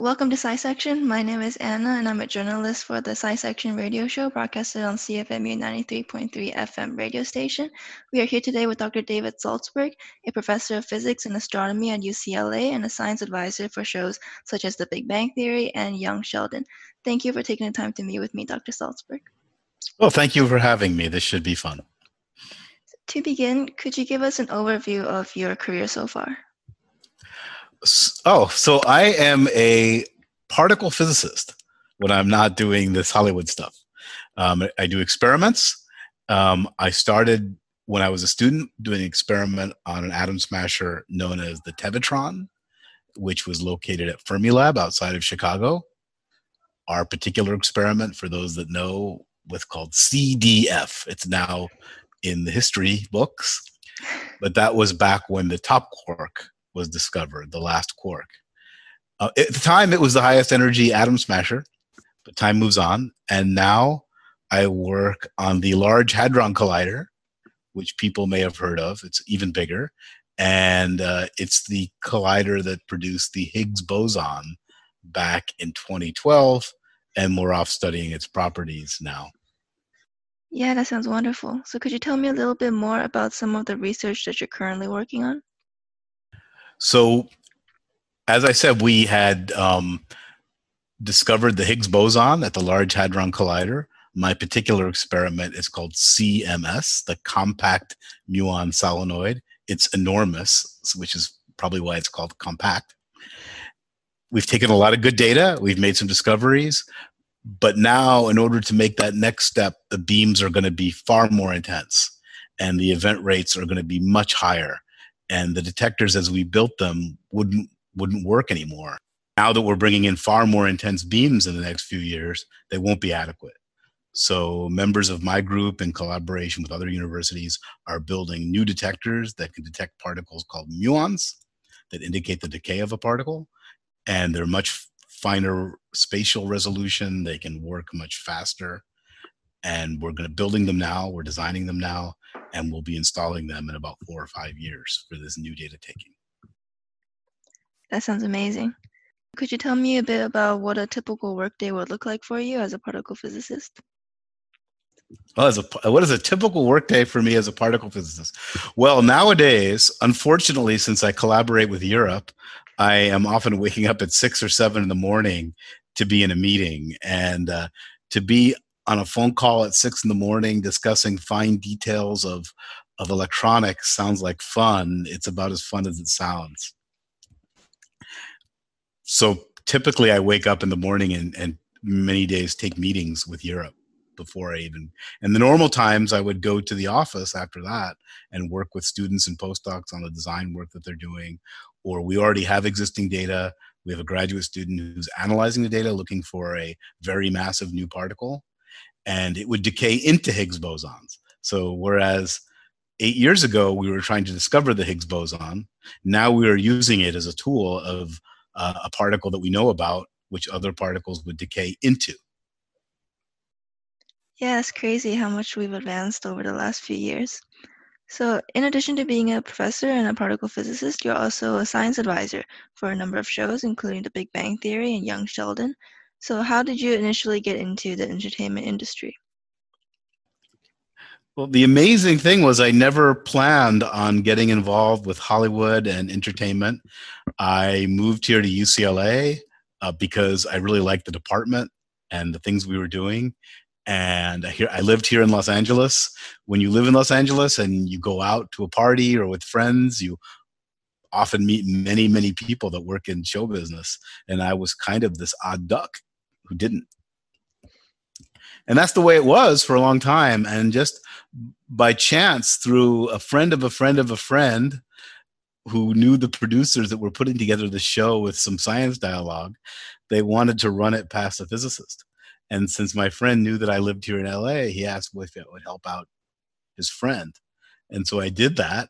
Welcome to Sci Section. My name is Anna, and I'm a journalist for the Sci Section radio show broadcasted on CFMU 93.3 FM radio station. We are here today with Dr. David Saltzberg, a professor of physics and astronomy at UCLA and a science advisor for shows such as The Big Bang Theory and Young Sheldon. Thank you for taking the time to meet with me, Dr. Saltzberg. Well, thank you for having me. This should be fun. To begin, could you give us an overview of your career so far? Oh, so I am a particle physicist when I'm not doing this Hollywood stuff. Um, I do experiments. Um, I started when I was a student doing an experiment on an atom smasher known as the Tevatron, which was located at Fermilab outside of Chicago. Our particular experiment, for those that know, was called CDF. It's now in the history books, but that was back when the top quark was discovered, the last quark. Uh, at the time, it was the highest energy atom smasher, but time moves on. And now I work on the Large Hadron Collider, which people may have heard of. It's even bigger. And uh, it's the collider that produced the Higgs boson back in 2012. And we're off studying its properties now. Yeah, that sounds wonderful. So, could you tell me a little bit more about some of the research that you're currently working on? So, as I said, we had um, discovered the Higgs boson at the Large Hadron Collider. My particular experiment is called CMS, the Compact Muon Solenoid. It's enormous, which is probably why it's called compact. We've taken a lot of good data, we've made some discoveries, but now, in order to make that next step, the beams are going to be far more intense and the event rates are going to be much higher and the detectors as we built them wouldn't wouldn't work anymore. Now that we're bringing in far more intense beams in the next few years they won't be adequate. So members of my group in collaboration with other universities are building new detectors that can detect particles called muons that indicate the decay of a particle and they're much finer spatial resolution. They can work much faster. And we're going to building them now we're designing them now and we'll be installing them in about four or five years for this new data taking. That sounds amazing. Could you tell me a bit about what a typical workday would look like for you as a particle physicist? Well, as a, what is a typical workday for me as a particle physicist? Well, nowadays, unfortunately, since I collaborate with Europe, I am often waking up at six or seven in the morning to be in a meeting and uh, to be on a phone call at six in the morning discussing fine details of of electronics sounds like fun. It's about as fun as it sounds. So typically, I wake up in the morning and, and many days take meetings with Europe before I even. And the normal times, I would go to the office after that and work with students and postdocs on the design work that they're doing. Or we already have existing data. We have a graduate student who's analyzing the data, looking for a very massive new particle and it would decay into Higgs bosons. So whereas eight years ago we were trying to discover the Higgs boson, now we are using it as a tool of uh, a particle that we know about, which other particles would decay into. Yeah, it's crazy how much we've advanced over the last few years. So, in addition to being a professor and a particle physicist, you're also a science advisor for a number of shows, including The Big Bang Theory and Young Sheldon, so, how did you initially get into the entertainment industry? Well, the amazing thing was I never planned on getting involved with Hollywood and entertainment. I moved here to UCLA uh, because I really liked the department and the things we were doing. And here, I lived here in Los Angeles. When you live in Los Angeles and you go out to a party or with friends, you often meet many, many people that work in show business. And I was kind of this odd duck who didn't. And that's the way it was for a long time. And just by chance, through a friend of a friend of a friend who knew the producers that were putting together the show with some science dialogue, they wanted to run it past a physicist. And since my friend knew that I lived here in LA, he asked if it would help out his friend. And so I did that.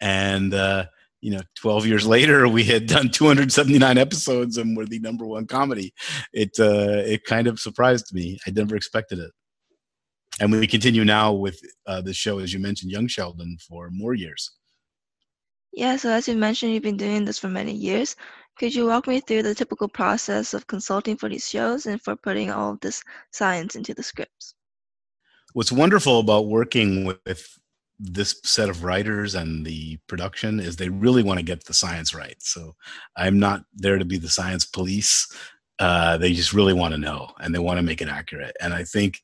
And uh, you know 12 years later we had done 279 episodes and were the number one comedy. It uh it kind of surprised me. I never expected it. And we continue now with uh, the show as you mentioned young sheldon for more years. Yeah so as you mentioned you've been doing this for many years. Could you walk me through the typical process of consulting for these shows and for putting all of this science into the scripts? What's wonderful about working with this set of writers and the production is they really want to get the science right. So I'm not there to be the science police. Uh, they just really want to know and they want to make it accurate. And I think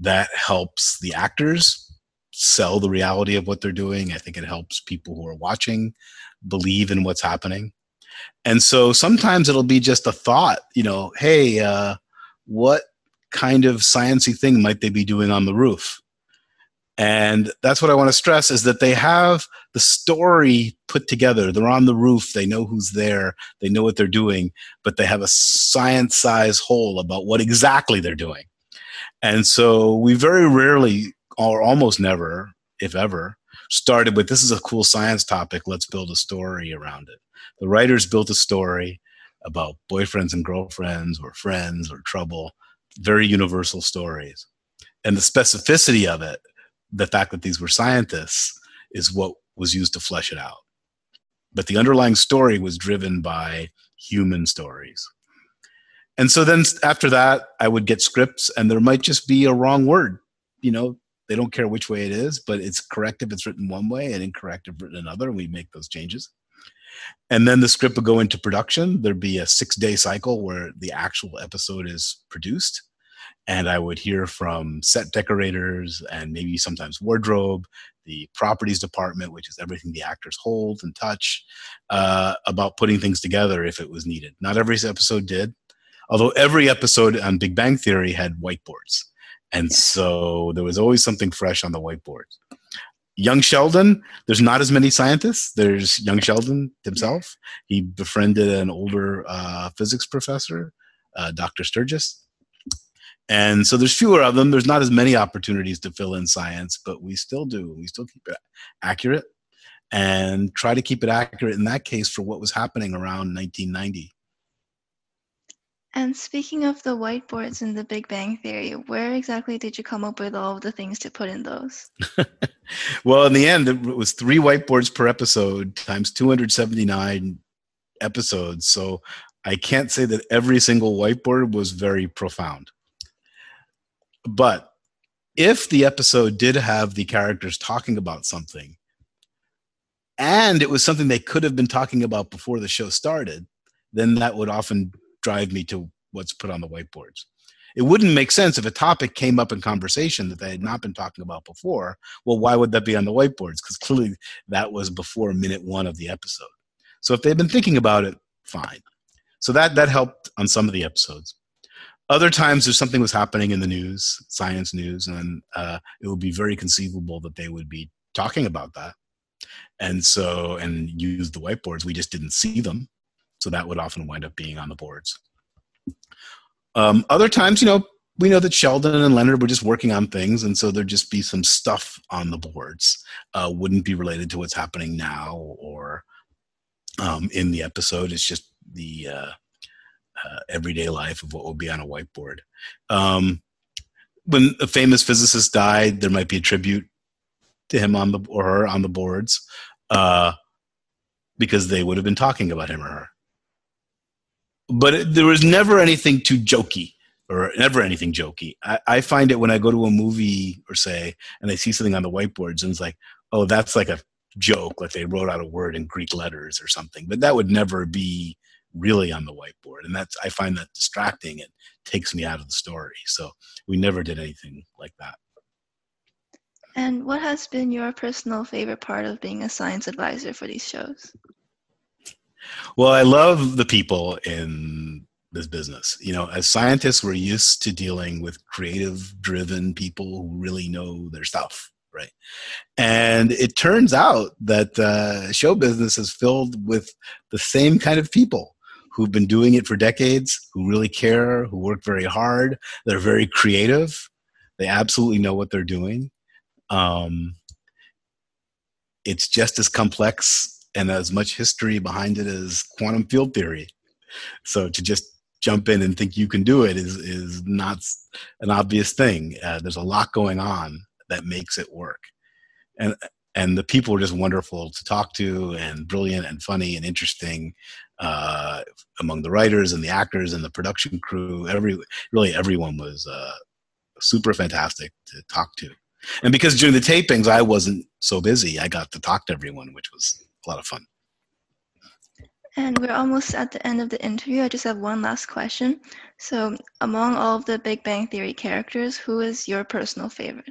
that helps the actors sell the reality of what they're doing. I think it helps people who are watching believe in what's happening. And so sometimes it'll be just a thought, you know, hey, uh, what kind of sciency thing might they be doing on the roof? And that's what I want to stress is that they have the story put together. They're on the roof, they know who's there, they know what they're doing, but they have a science size hole about what exactly they're doing. And so we very rarely, or almost never, if ever, started with this is a cool science topic, let's build a story around it. The writers built a story about boyfriends and girlfriends or friends or trouble, very universal stories. And the specificity of it, the fact that these were scientists, is what was used to flesh it out. But the underlying story was driven by human stories. And so then after that, I would get scripts, and there might just be a wrong word. You know, they don't care which way it is, but it's correct if it's written one way and incorrect if written another, and we make those changes. And then the script would go into production. There'd be a six day cycle where the actual episode is produced. And I would hear from set decorators and maybe sometimes wardrobe, the properties department, which is everything the actors hold and touch, uh, about putting things together if it was needed. Not every episode did, although every episode on Big Bang Theory had whiteboards. And so there was always something fresh on the whiteboards young Sheldon, there's not as many scientists. There's young Sheldon himself. He befriended an older uh, physics professor, uh, Dr. Sturgis. And so there's fewer of them. There's not as many opportunities to fill in science, but we still do. We still keep it accurate and try to keep it accurate in that case for what was happening around 1990. And speaking of the whiteboards in the Big Bang Theory, where exactly did you come up with all of the things to put in those? well, in the end, it was three whiteboards per episode times 279 episodes. So I can't say that every single whiteboard was very profound. But if the episode did have the characters talking about something, and it was something they could have been talking about before the show started, then that would often drive me to what's put on the whiteboards. It wouldn't make sense if a topic came up in conversation that they had not been talking about before. Well, why would that be on the whiteboards? Because clearly that was before minute one of the episode. So if they've been thinking about it, fine. So that that helped on some of the episodes. Other times, there's something was happening in the news, science news, and uh, it would be very conceivable that they would be talking about that, and so and use the whiteboards. We just didn't see them, so that would often wind up being on the boards. Um, other times, you know, we know that Sheldon and Leonard were just working on things, and so there'd just be some stuff on the boards. Uh, wouldn't be related to what's happening now or um, in the episode. It's just the uh, uh, everyday life of what would be on a whiteboard. Um, when a famous physicist died, there might be a tribute to him on the or her on the boards uh, because they would have been talking about him or her but it, there was never anything too jokey or never anything jokey. I, I, find it when I go to a movie or say, and I see something on the whiteboards and it's like, oh, that's like a joke, like they wrote out a word in Greek letters or something. But that would never be really on the whiteboard. And that's, I find that distracting. It takes me out of the story. So we never did anything like that. And what has been your personal favorite part of being a science advisor for these shows? Well, I love the people in this business. You know, as scientists, we're used to dealing with creative driven people who really know their stuff, right? And it turns out that uh, show business is filled with the same kind of people who've been doing it for decades, who really care, who work very hard, they're very creative, they absolutely know what they're doing. Um, it's just as complex and as much history behind it as quantum field theory. So to just jump in and think you can do it is is not an obvious thing. Uh, there's a lot going on that makes it work, and and the people were just wonderful to talk to and brilliant and funny and interesting uh, among the writers and the actors and the production crew every really everyone was uh, super fantastic to talk to and because during the tapings i wasn't so busy i got to talk to everyone which was a lot of fun and we're almost at the end of the interview. I just have one last question. So, among all of the Big Bang Theory characters, who is your personal favorite?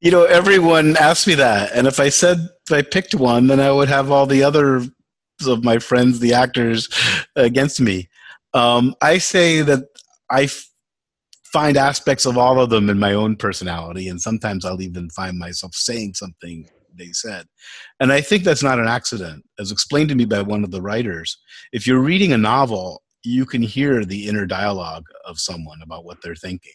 You know, everyone asks me that. And if I said if I picked one, then I would have all the other of my friends, the actors, against me. Um, I say that I f- find aspects of all of them in my own personality, and sometimes I'll even find myself saying something they said. And I think that's not an accident. As explained to me by one of the writers, if you're reading a novel, you can hear the inner dialogue of someone about what they're thinking.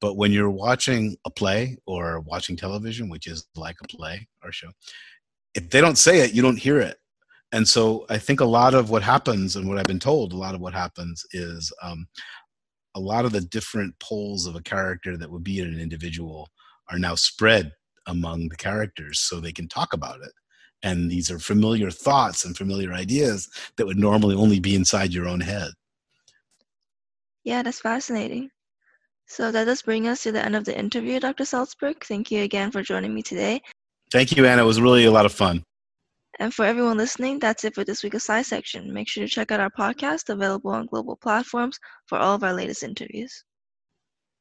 But when you're watching a play or watching television, which is like a play or show, if they don't say it, you don't hear it. And so I think a lot of what happens, and what I've been told, a lot of what happens is um, a lot of the different poles of a character that would be in an individual are now spread among the characters so they can talk about it. And these are familiar thoughts and familiar ideas that would normally only be inside your own head. Yeah, that's fascinating. So that does bring us to the end of the interview, Dr. Saltzberg. Thank you again for joining me today. Thank you, Anna. It was really a lot of fun. And for everyone listening, that's it for this week of SciSection. Make sure to check out our podcast available on global platforms for all of our latest interviews.